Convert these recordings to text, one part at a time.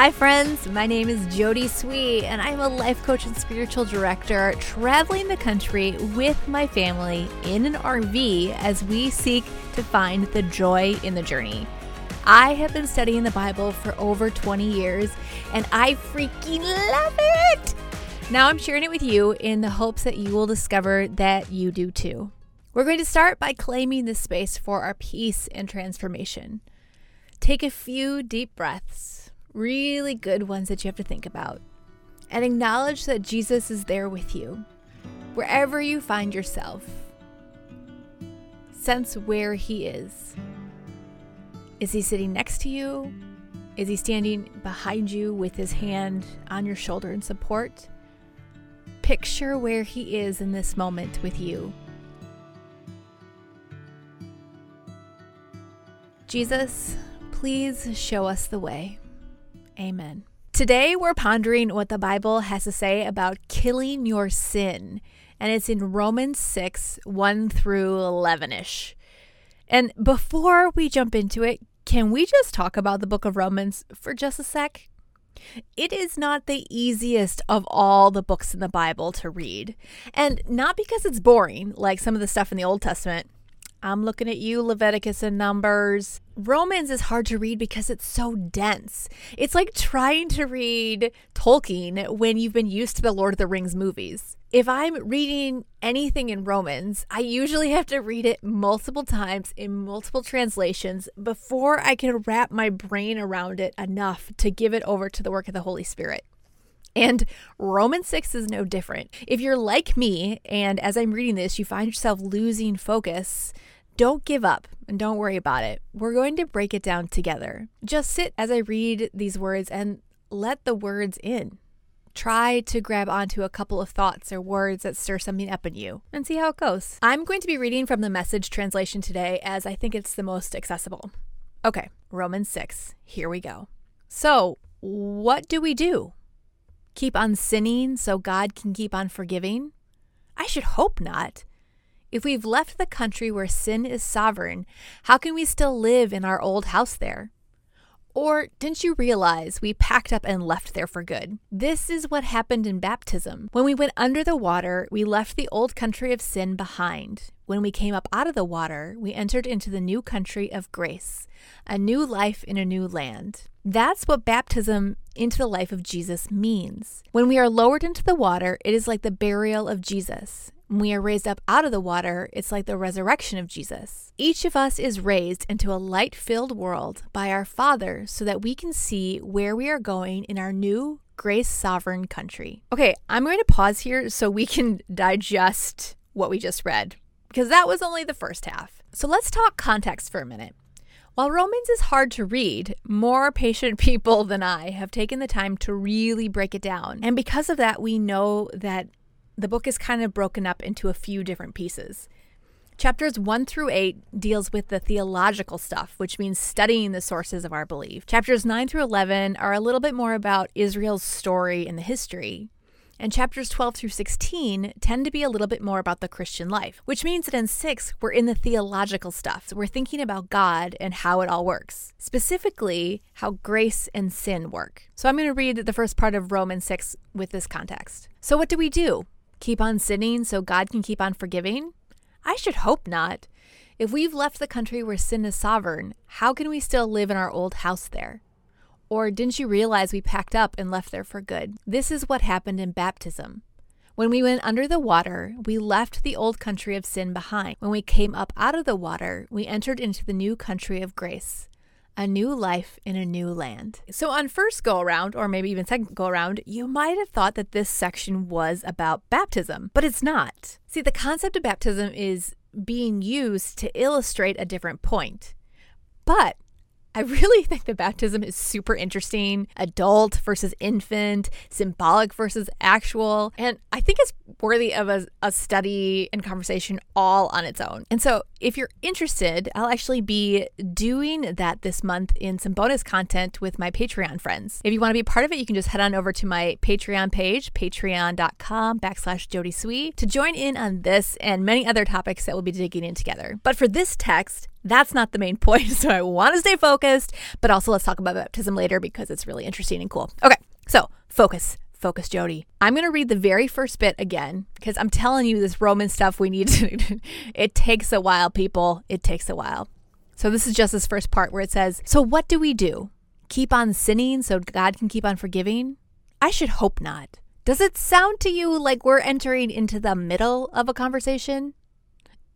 Hi, friends. My name is Jodie Swee, and I'm a life coach and spiritual director traveling the country with my family in an RV as we seek to find the joy in the journey. I have been studying the Bible for over 20 years, and I freaking love it. Now I'm sharing it with you in the hopes that you will discover that you do too. We're going to start by claiming this space for our peace and transformation. Take a few deep breaths really good ones that you have to think about. And acknowledge that Jesus is there with you, wherever you find yourself. Sense where He is. Is He sitting next to you? Is He standing behind you with His hand on your shoulder in support? Picture where He is in this moment with you. Jesus, please show us the way. Amen. Today, we're pondering what the Bible has to say about killing your sin, and it's in Romans 6 1 through 11 ish. And before we jump into it, can we just talk about the book of Romans for just a sec? It is not the easiest of all the books in the Bible to read. And not because it's boring, like some of the stuff in the Old Testament. I'm looking at you, Leviticus and Numbers. Romans is hard to read because it's so dense. It's like trying to read Tolkien when you've been used to the Lord of the Rings movies. If I'm reading anything in Romans, I usually have to read it multiple times in multiple translations before I can wrap my brain around it enough to give it over to the work of the Holy Spirit. And Romans 6 is no different. If you're like me, and as I'm reading this, you find yourself losing focus, don't give up and don't worry about it. We're going to break it down together. Just sit as I read these words and let the words in. Try to grab onto a couple of thoughts or words that stir something up in you and see how it goes. I'm going to be reading from the message translation today as I think it's the most accessible. Okay, Romans 6. Here we go. So, what do we do? Keep on sinning so God can keep on forgiving? I should hope not. If we've left the country where sin is sovereign, how can we still live in our old house there? Or didn't you realize we packed up and left there for good? This is what happened in baptism. When we went under the water, we left the old country of sin behind. When we came up out of the water, we entered into the new country of grace, a new life in a new land. That's what baptism into the life of Jesus means. When we are lowered into the water, it is like the burial of Jesus. When we are raised up out of the water, it's like the resurrection of Jesus. Each of us is raised into a light filled world by our Father so that we can see where we are going in our new grace sovereign country. Okay, I'm going to pause here so we can digest what we just read because that was only the first half. So let's talk context for a minute. While Romans is hard to read, more patient people than I have taken the time to really break it down. And because of that, we know that the book is kind of broken up into a few different pieces. Chapters 1 through 8 deals with the theological stuff, which means studying the sources of our belief. Chapters 9 through 11 are a little bit more about Israel's story and the history. And chapters 12 through 16 tend to be a little bit more about the Christian life, which means that in 6, we're in the theological stuff. So we're thinking about God and how it all works, specifically how grace and sin work. So I'm going to read the first part of Romans 6 with this context. So, what do we do? Keep on sinning so God can keep on forgiving? I should hope not. If we've left the country where sin is sovereign, how can we still live in our old house there? Or didn't you realize we packed up and left there for good? This is what happened in baptism. When we went under the water, we left the old country of sin behind. When we came up out of the water, we entered into the new country of grace, a new life in a new land. So, on first go around, or maybe even second go around, you might have thought that this section was about baptism, but it's not. See, the concept of baptism is being used to illustrate a different point. But I really think the baptism is super interesting. Adult versus infant, symbolic versus actual. And I think it's worthy of a, a, study and conversation all on its own. And so, if you're interested, I'll actually be doing that this month in some bonus content with my Patreon friends. If you want to be part of it, you can just head on over to my Patreon page, patreon.com backslash Jodie Swee, to join in on this and many other topics that we'll be digging in together. But for this text, That's not the main point. So I want to stay focused, but also let's talk about baptism later because it's really interesting and cool. Okay, so focus. Focus, Jodie. I'm going to read the very first bit again because I'm telling you, this Roman stuff we need to, it takes a while, people. It takes a while. So this is just this first part where it says, So what do we do? Keep on sinning so God can keep on forgiving? I should hope not. Does it sound to you like we're entering into the middle of a conversation?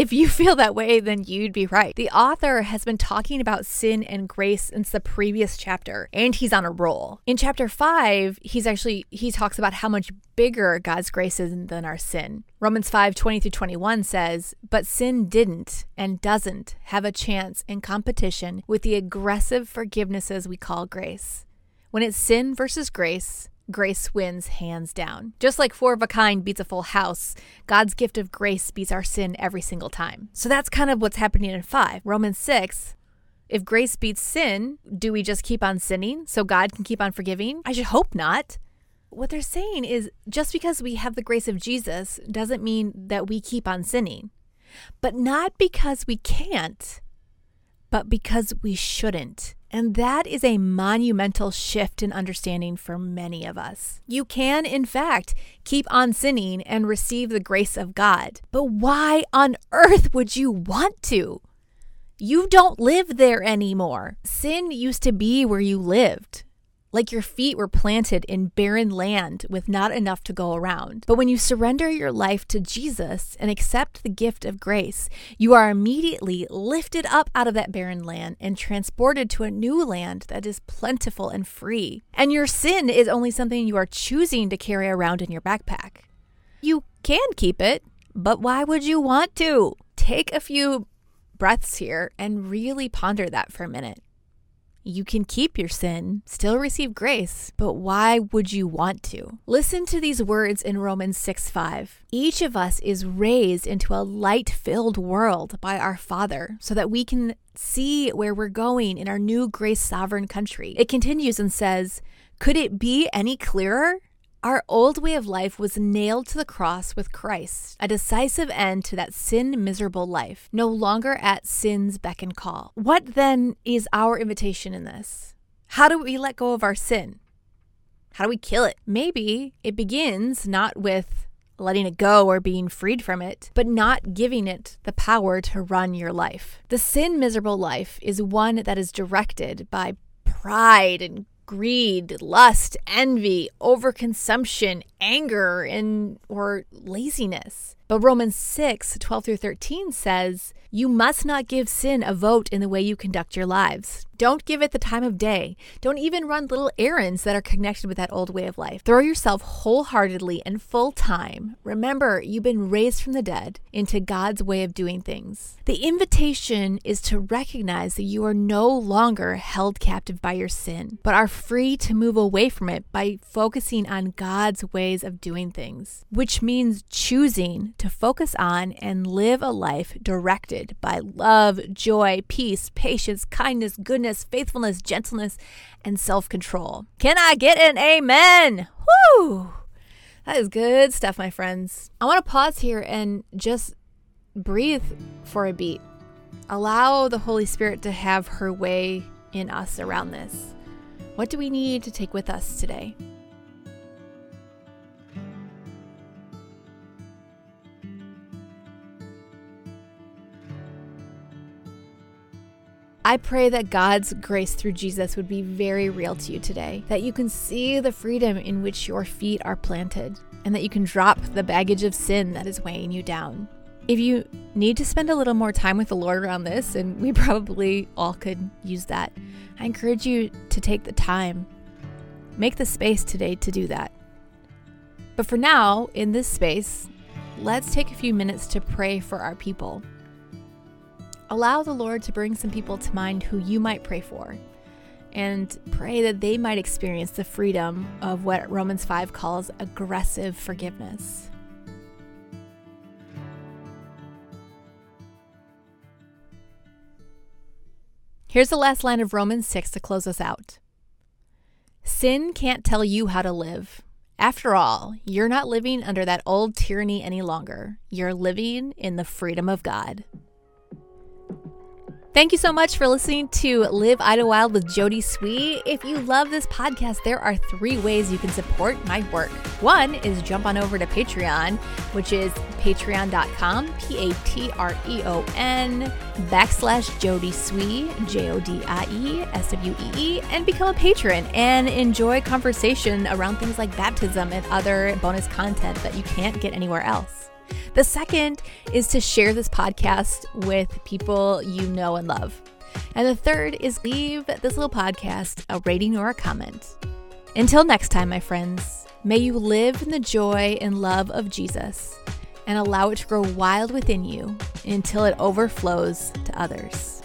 If you feel that way, then you'd be right. The author has been talking about sin and grace since the previous chapter, and he's on a roll. In chapter 5, he's actually he talks about how much bigger God's grace is than our sin. Romans 5, 20 through 21 says, But sin didn't and doesn't have a chance in competition with the aggressive forgivenesses we call grace. When it's sin versus grace, grace wins hands down. Just like four of a kind beats a full house, God's gift of grace beats our sin every single time. So that's kind of what's happening in 5. Romans 6 if grace beats sin, do we just keep on sinning so God can keep on forgiving? I should hope not. What they're saying is just because we have the grace of Jesus doesn't mean that we keep on sinning, but not because we can't, but because we shouldn't. And that is a monumental shift in understanding for many of us. You can, in fact, keep on sinning and receive the grace of God. But why on earth would you want to? You don't live there anymore. Sin used to be where you lived like your feet were planted in barren land with not enough to go around. But when you surrender your life to Jesus and accept the gift of grace, you are immediately lifted up out of that barren land and transported to a new land that is plentiful and free. And your sin is only something you are choosing to carry around in your backpack. You can keep it, but why would you want to? Take a few breaths here and really ponder that for a minute. You can keep your sin, still receive grace, but why would you want to? Listen to these words in Romans 6 5. Each of us is raised into a light filled world by our Father so that we can see where we're going in our new grace sovereign country. It continues and says, Could it be any clearer? Our old way of life was nailed to the cross with Christ, a decisive end to that sin miserable life, no longer at sin's beck and call. What then is our invitation in this? How do we let go of our sin? How do we kill it? Maybe it begins not with letting it go or being freed from it, but not giving it the power to run your life. The sin miserable life is one that is directed by pride and greed, lust, envy, overconsumption, anger, and or laziness. But Romans 6, 12 through 13 says, You must not give sin a vote in the way you conduct your lives. Don't give it the time of day. Don't even run little errands that are connected with that old way of life. Throw yourself wholeheartedly and full time. Remember, you've been raised from the dead into God's way of doing things. The invitation is to recognize that you are no longer held captive by your sin, but are free to move away from it by focusing on God's ways of doing things, which means choosing to focus on and live a life directed by love, joy, peace, patience, kindness, goodness faithfulness, gentleness, and self control. Can I get an amen? Woo! That is good stuff, my friends. I want to pause here and just breathe for a beat. Allow the Holy Spirit to have her way in us around this. What do we need to take with us today? I pray that God's grace through Jesus would be very real to you today, that you can see the freedom in which your feet are planted, and that you can drop the baggage of sin that is weighing you down. If you need to spend a little more time with the Lord around this, and we probably all could use that, I encourage you to take the time. Make the space today to do that. But for now, in this space, let's take a few minutes to pray for our people allow the Lord to bring some people to mind who you might pray for and pray that they might experience the freedom of what Romans 5 calls aggressive forgiveness. Here's the last line of Romans 6 to close us out Sin can't tell you how to live. After all, you're not living under that old tyranny any longer. You're living in the freedom of God. Thank you so much for listening to Live Idlewild with Jodie Swee. If you love this podcast, there are three ways you can support my work. One is jump on over to Patreon, which is patreon.com, P A T R E O N, backslash Jodie Swee, J O D I E S W E E, and become a patron and enjoy conversation around things like baptism and other bonus content that you can't get anywhere else. The second is to share this podcast with people you know and love. And the third is leave this little podcast a rating or a comment. Until next time, my friends, may you live in the joy and love of Jesus and allow it to grow wild within you until it overflows to others.